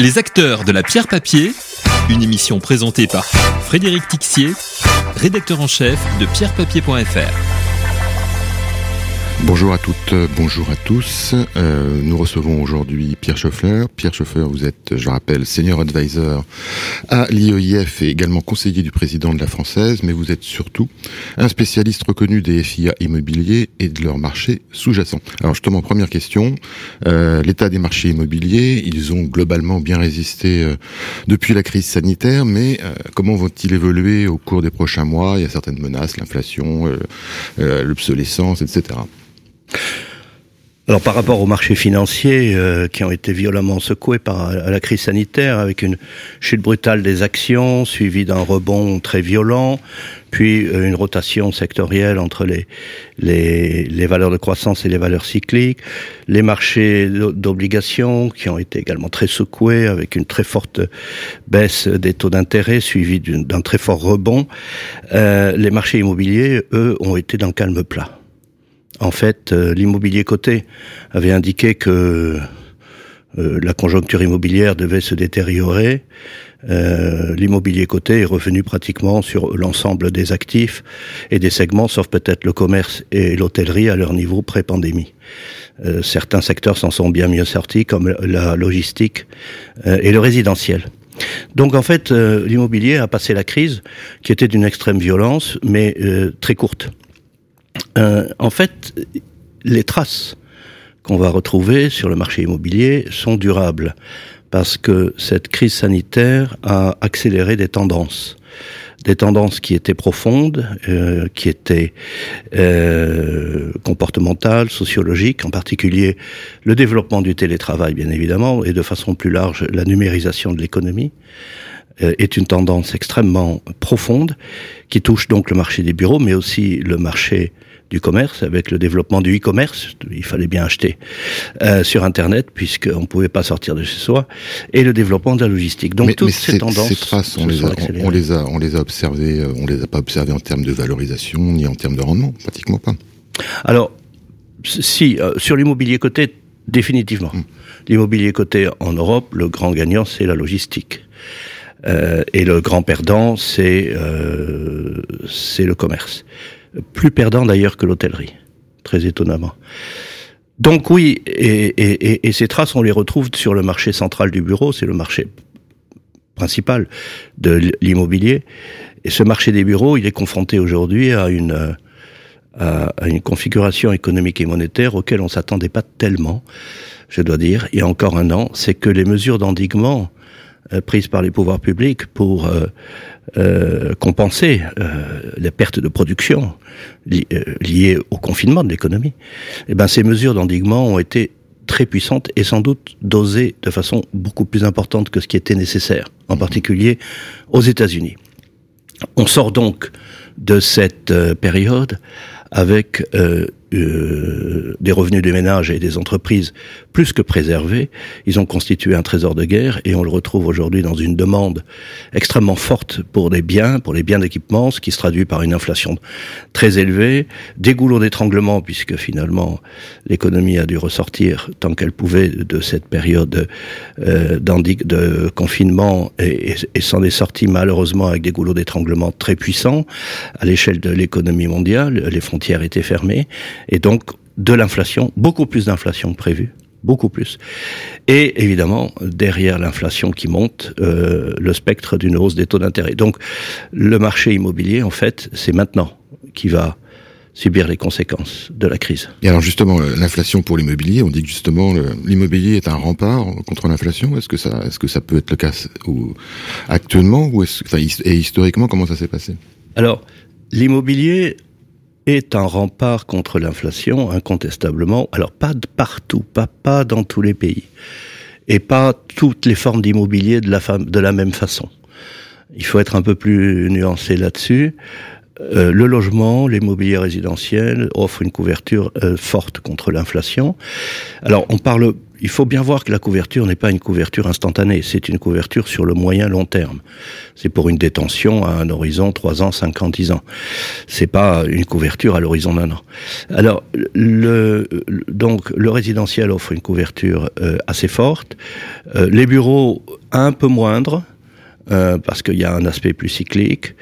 Les acteurs de la pierre papier, une émission présentée par Frédéric Tixier, rédacteur en chef de pierrepapier.fr. Bonjour à toutes, bonjour à tous. Euh, nous recevons aujourd'hui Pierre Schoeffler. Pierre Schoeffler, vous êtes, je rappelle, senior advisor à l'IEIF et également conseiller du président de la Française, mais vous êtes surtout un spécialiste reconnu des FIA immobiliers et de leur marché sous-jacent. Alors justement, première question, euh, l'état des marchés immobiliers, ils ont globalement bien résisté euh, depuis la crise sanitaire, mais euh, comment vont-ils évoluer au cours des prochains mois? Il y a certaines menaces, l'inflation, euh, euh, l'obsolescence, etc. Alors par rapport aux marchés financiers euh, qui ont été violemment secoués par la crise sanitaire, avec une chute brutale des actions suivie d'un rebond très violent, puis euh, une rotation sectorielle entre les, les, valeurs de croissance et les valeurs cycliques, les marchés d'obligations qui ont été également très secoués avec une très forte baisse des taux d'intérêt suivie d'un très fort rebond, euh, les marchés immobiliers, eux, ont été dans le calme plat. En fait, euh, l'immobilier coté avait indiqué que euh, la conjoncture immobilière devait se détériorer. Euh, l'immobilier coté est revenu pratiquement sur l'ensemble des actifs et des segments, sauf peut-être le commerce et l'hôtellerie à leur niveau pré-pandémie. Certains secteurs s'en sont bien mieux sortis, comme la logistique et le résidentiel. Donc en fait, l'immobilier a passé la crise, qui était d'une extrême violence, mais très courte. Euh, en fait, les traces qu'on va retrouver sur le marché immobilier sont durables parce que cette crise sanitaire a accéléré des tendances. Des tendances qui étaient profondes, euh, qui étaient euh, comportementales, sociologiques, en particulier le développement du télétravail, bien évidemment, et de façon plus large la numérisation de l'économie, euh, est une tendance extrêmement profonde qui touche donc le marché des bureaux, mais aussi le marché du commerce, avec le développement du e-commerce, il fallait bien acheter euh, sur Internet puisqu'on ne pouvait pas sortir de chez soi, et le développement de la logistique. Donc mais, toutes mais ces tendances, ces traces, on les, a, on, on, les a, on les a observées, euh, on les a pas observées en termes de valorisation ni en termes de rendement, pratiquement pas. Alors, si euh, sur l'immobilier coté, définitivement. Hum. L'immobilier coté en Europe, le grand gagnant, c'est la logistique. Euh, et le grand perdant, c'est euh, c'est le commerce. Plus perdant d'ailleurs que l'hôtellerie, très étonnamment. Donc oui, et, et, et, ces traces, on les retrouve sur le marché central du bureau, c'est le marché principal de l'immobilier. Et ce marché des bureaux, il est confronté aujourd'hui à une à, une configuration économique et monétaire auquel on s'attendait pas tellement, je dois dire, il y a encore un an, c'est que les mesures d'endiguement euh, prises par les pouvoirs publics pour euh, euh, compenser euh, les pertes de production li liées au confinement de l'économie, eh ben ces mesures d'endiguement ont été très puissantes et sans doute dosées de façon beaucoup plus importante que ce qui était nécessaire, en particulier aux États-Unis. On sort donc de cette période avec euh, euh, des revenus des ménages et des entreprises plus que préservés. Ils ont constitué un trésor de guerre et on le retrouve aujourd'hui dans une demande extrêmement forte pour des biens, pour les biens d'équipement, ce qui se traduit par une inflation très élevée, des goulots d'étranglement puisque finalement l'économie a dû ressortir tant qu'elle pouvait de cette période euh, de confinement et, s'en est sortie malheureusement avec des goulots d'étranglement très puissants à l'échelle de l'économie mondiale. Les frontières étaient fermées et donc de l'inflation, beaucoup plus d'inflation que prévu, beaucoup plus. Et évidemment, derrière l'inflation qui monte, euh, le spectre d'une hausse des taux d'intérêt. Donc le marché immobilier, en fait, c'est maintenant qui va subir les conséquences de la crise. Et alors justement, l'inflation pour l'immobilier, on dit que justement l'immobilier est un rempart contre l'inflation. Est-ce que ça, est-ce que ça peut être le cas ou, actuellement ou est-ce, et historiquement comment ça s'est passé? Alors l'immobilier est un rempart contre l'inflation, incontestablement. Alors pas de partout, pas, pas dans tous les pays, et pas toutes les formes d'immobilier de la, de la même façon. Il faut être un peu plus nuancé là-dessus. Euh, le logement, l'immobilier résidentiel offre une couverture euh, forte contre l'inflation. Alors on parle, il faut bien voir que la couverture n'est pas une couverture instantanée, c'est une couverture sur le moyen long terme. C'est pour une détention à un horizon 3 ans, 5 ans, 10 ans. C'est pas une couverture à l'horizon d'un an. Alors, le, donc, le résidentiel offre une couverture euh, assez forte. Les bureaux, un peu moindres. Euh, parce qu'il y a un aspect plus cyclique.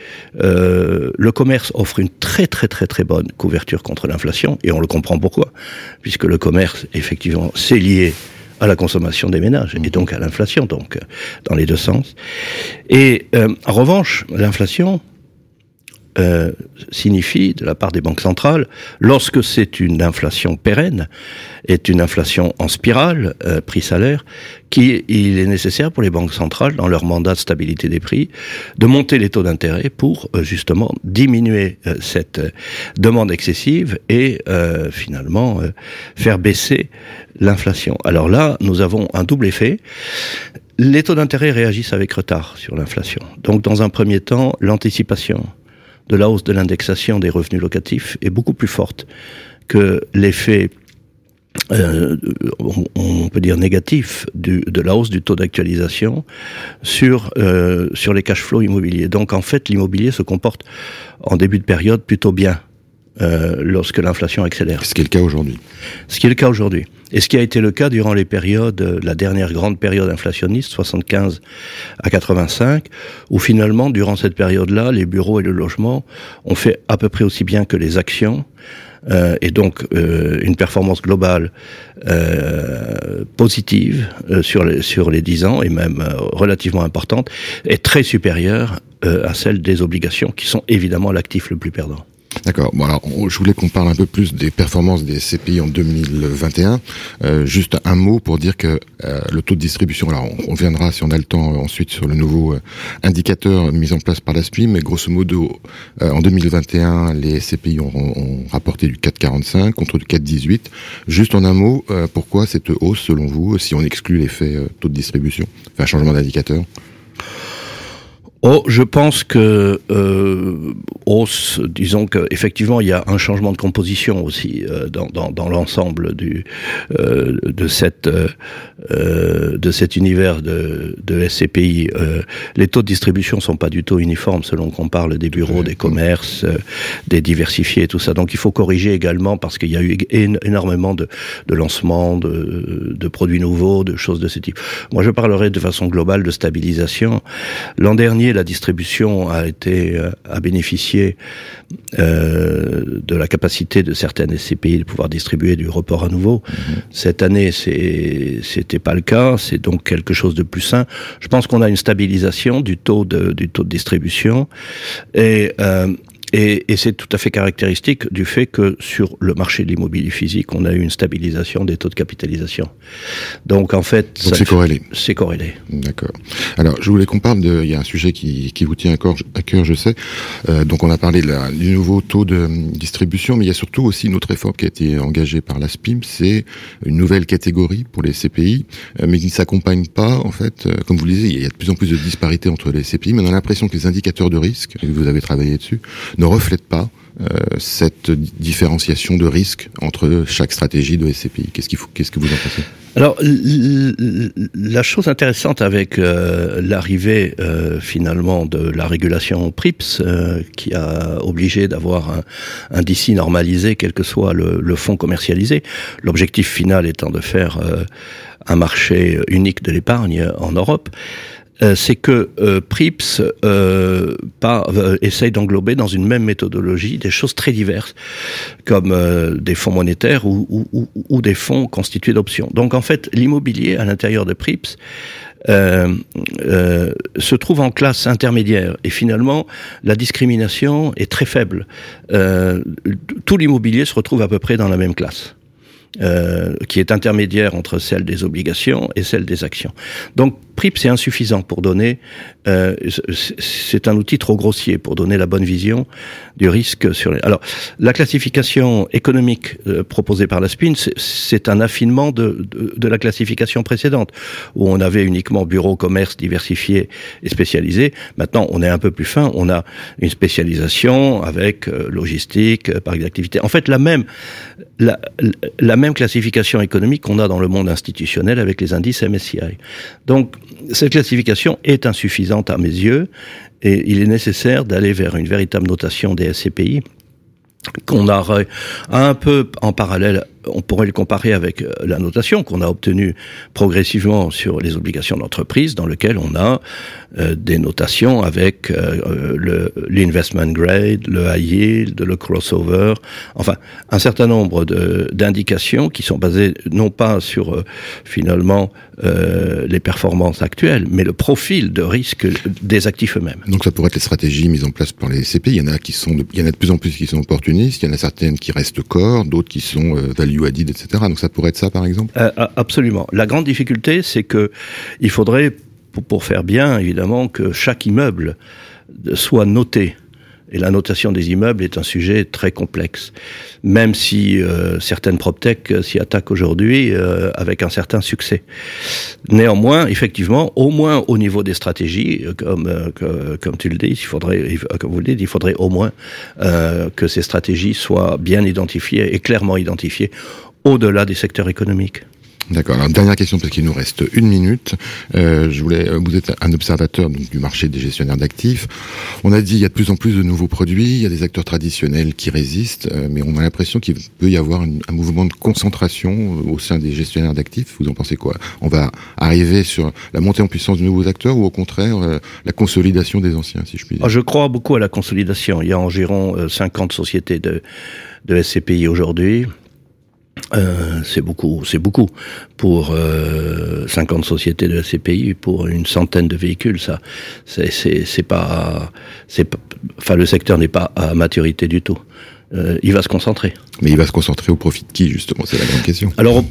Euh, le commerce offre une très très très très bonne couverture contre l'inflation, et on le comprend pourquoi, puisque le commerce, effectivement, c'est lié à la consommation des ménages et donc à l'inflation, donc euh, dans les deux sens. Et en revanche, l'inflation, euh, signifie de la part des banques centrales, lorsque c'est une inflation pérenne, est une inflation en spirale, euh, prix-salaire, qu'il est nécessaire pour les banques centrales, dans leur mandat de stabilité des prix, de monter les taux d'intérêt pour euh, justement diminuer cette demande excessive et finalement faire baisser l'inflation. Alors là, nous avons un double effet. Les taux d'intérêt réagissent avec retard sur l'inflation. Donc, dans un premier temps, l'anticipation de la hausse de l'indexation des revenus locatifs est beaucoup plus forte que l'effet euh, on peut dire négatif de la hausse du taux d'actualisation sur euh, sur les cash flows immobiliers. Donc en fait, l'immobilier se comporte en début de période plutôt bien euh, lorsque l'inflation accélère. Ce qui est le cas aujourd'hui. Ce qui est le cas aujourd'hui. Et ce qui a été le cas durant les périodes, euh, la dernière grande période inflationniste, 75 à 85, où finalement, durant cette période-là, les bureaux et le logement ont fait à peu près aussi bien que les actions. Euh, et donc euh, une performance globale euh, positive euh, sur les sur les 10 ans et même relativement importante est très supérieure à celle des obligations qui sont évidemment l'actif le plus perdant. D'accord. Bon alors, je voulais qu'on parle un peu plus des performances des CPI en 2021. Euh, juste un mot pour dire que euh, le taux de distribution. Alors, on reviendra si on a le temps ensuite sur le nouveau euh, indicateur mis en place par la SPI, mais grosso modo, euh, en 2021, les CPI ont, ont, rapporté du 4,45 contre du 4,18. Juste en un mot, euh, pourquoi cette hausse selon vous, si on exclut l'effet taux de distribution, enfin changement d'indicateur? Oh, je pense que euh, hausse, disons qu'effectivement il y a un changement de composition aussi euh, dans, dans, dans l'ensemble du euh, de cette euh, de cet univers de, de SCPI. Euh, les taux de distribution sont pas du tout uniformes selon qu'on parle des bureaux, des commerces, euh, des diversifiés et tout ça. Donc il faut corriger également parce qu'il y a eu énormément de, de lancements de, de produits nouveaux, de choses de ce type. Moi je parlerai de façon globale de stabilisation. L'an dernier la distribution a été euh, a bénéficié euh, de la capacité de certaines SCPI de pouvoir distribuer du report à nouveau. Mhm. Cette année, c'était pas le cas. C'est donc quelque chose de plus sain. Je pense qu'on a une stabilisation du taux de du taux de distribution et euh, et, et c'est tout à fait caractéristique du fait que sur le marché de l'immobilier physique, on a eu une stabilisation des taux de capitalisation. Donc en fait, c'est corrélé. C'est corrélé. D'accord. Alors je voulais qu'on parle de. Il y a un sujet qui, qui vous tient à cœur, à cœur je sais. Euh, donc on a parlé de la, du nouveau taux de distribution, mais il y a surtout aussi une autre réforme qui a été engagée par la SPIM, c'est une nouvelle catégorie pour les CPI, euh, mais qui ne s'accompagne pas en fait. Euh, comme vous le disiez, il y a de plus en plus de disparités entre les CPI, mais on a l'impression que les indicateurs de risque, et vous avez travaillé dessus, ne reflète pas euh, cette différenciation de risque entre chaque stratégie de SCPI. Qu'est-ce qu'il faut, qu'est-ce que vous en pensez? Alors, la chose intéressante avec euh, l'arrivée euh, finalement de la régulation PRIPS, qui a obligé d'avoir un, un normalisé, quel que soit le, fonds commercialisé, l'objectif final étant de faire un marché unique de l'épargne en Europe. Euh, c'est que euh, Prips euh, euh, essaye d'englober dans une même méthodologie des choses très diverses, comme des fonds monétaires ou, des fonds constitués d'options. Donc en fait, l'immobilier à l'intérieur de Prips se trouve en classe intermédiaire et finalement la discrimination est très faible. Tout l'immobilier se retrouve à peu près dans la même classe. Qui est intermédiaire entre celle des obligations et celle des actions. Donc PRIP, c'est insuffisant pour donner, euh, c'est un outil trop grossier pour donner la bonne vision du risque sur les... Alors, la classification économique euh, proposée par la SPIN, c'est un affinement de, de, la classification précédente, où on avait uniquement bureau, commerce diversifié et spécialisé. Maintenant, on est un peu plus fin, on a une spécialisation avec euh, logistique, euh, parc d'activité. En fait, la même, la, la même classification économique qu'on a dans le monde institutionnel avec les indices MSCI. Donc, cette classification est insuffisante à mes yeux et il est nécessaire d'aller vers une véritable notation des SCPI qu'on aurait un peu en parallèle, on pourrait le comparer avec euh, la notation qu'on a obtenue progressivement sur les obligations d'entreprise, dans lequel on a euh, des notations avec euh, l'investment grade, le high yield, le crossover, enfin un certain nombre d'indications qui sont basées non pas sur finalement les performances actuelles, mais le profil de risque des actifs eux-mêmes. Donc ça pourrait être les stratégies mises en place par les CPI. Il y en a qui sont, de, il y en a de plus en plus qui sont opportunistes. Il y en a certaines qui restent core, d'autres qui sont value added, etc. Donc ça pourrait être ça, par exemple? absolument. La grande difficulté, c'est que il faudrait pour, faire bien, évidemment, que chaque immeuble soit noté. Et la notation des immeubles est un sujet très complexe, même si euh, certaines PropTech s'y attaquent aujourd'hui euh, avec un certain succès. Néanmoins, effectivement, au moins au niveau des stratégies, euh, comme comme tu le dis, il faudrait, comme vous le dites, il faudrait au moins que ces stratégies soient bien identifiées et clairement identifiées au-delà des secteurs économiques. D'accord. Alors dernière question parce qu'il nous reste une minute. Euh, je voulais, vous êtes un observateur du marché des gestionnaires d'actifs. On a dit il y a de plus en plus de nouveaux produits, il y a des acteurs traditionnels qui résistent, euh, mais on a l'impression qu'il peut y avoir un mouvement de concentration euh, au sein des gestionnaires d'actifs. Vous en pensez quoi? On va arriver sur la montée en puissance de nouveaux acteurs ou au contraire euh, la consolidation des anciens, si je puis dire? Ah, Je crois beaucoup à la consolidation. Il y a environ 50 sociétés de, de SCPI aujourd'hui. Euh, c'est beaucoup, c'est beaucoup pour euh, 50 sociétés de la CPI pour une centaine de véhicules. Ça, c'est, c'est, c'est pas, c'est, enfin le secteur n'est pas à maturité du tout. Euh, il va se concentrer. Mais il va se concentrer au profit de qui justement? C'est la grande question. Alors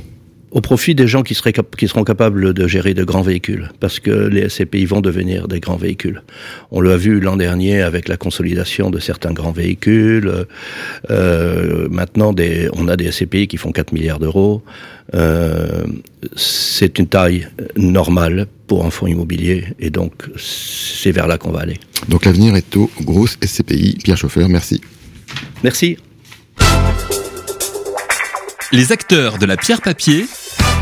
au profit des gens qui, seraient qui seront capables de gérer de grands véhicules, parce que les SCPI vont devenir des grands véhicules. On l'a vu l'an dernier avec la consolidation de certains grands véhicules. Euh, maintenant, des, on a des SCPI qui font 4 milliards d'euros. Euh, c'est une taille normale pour un fonds immobilier, et donc c'est vers là qu'on va aller. Donc l'avenir est aux grosses SCPI. Pierre Chauffeur, merci. Merci. Les acteurs de la pierre papier,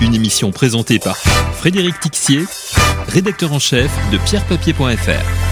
une émission présentée par Frédéric Tixier, rédacteur en chef de pierrepapier.fr.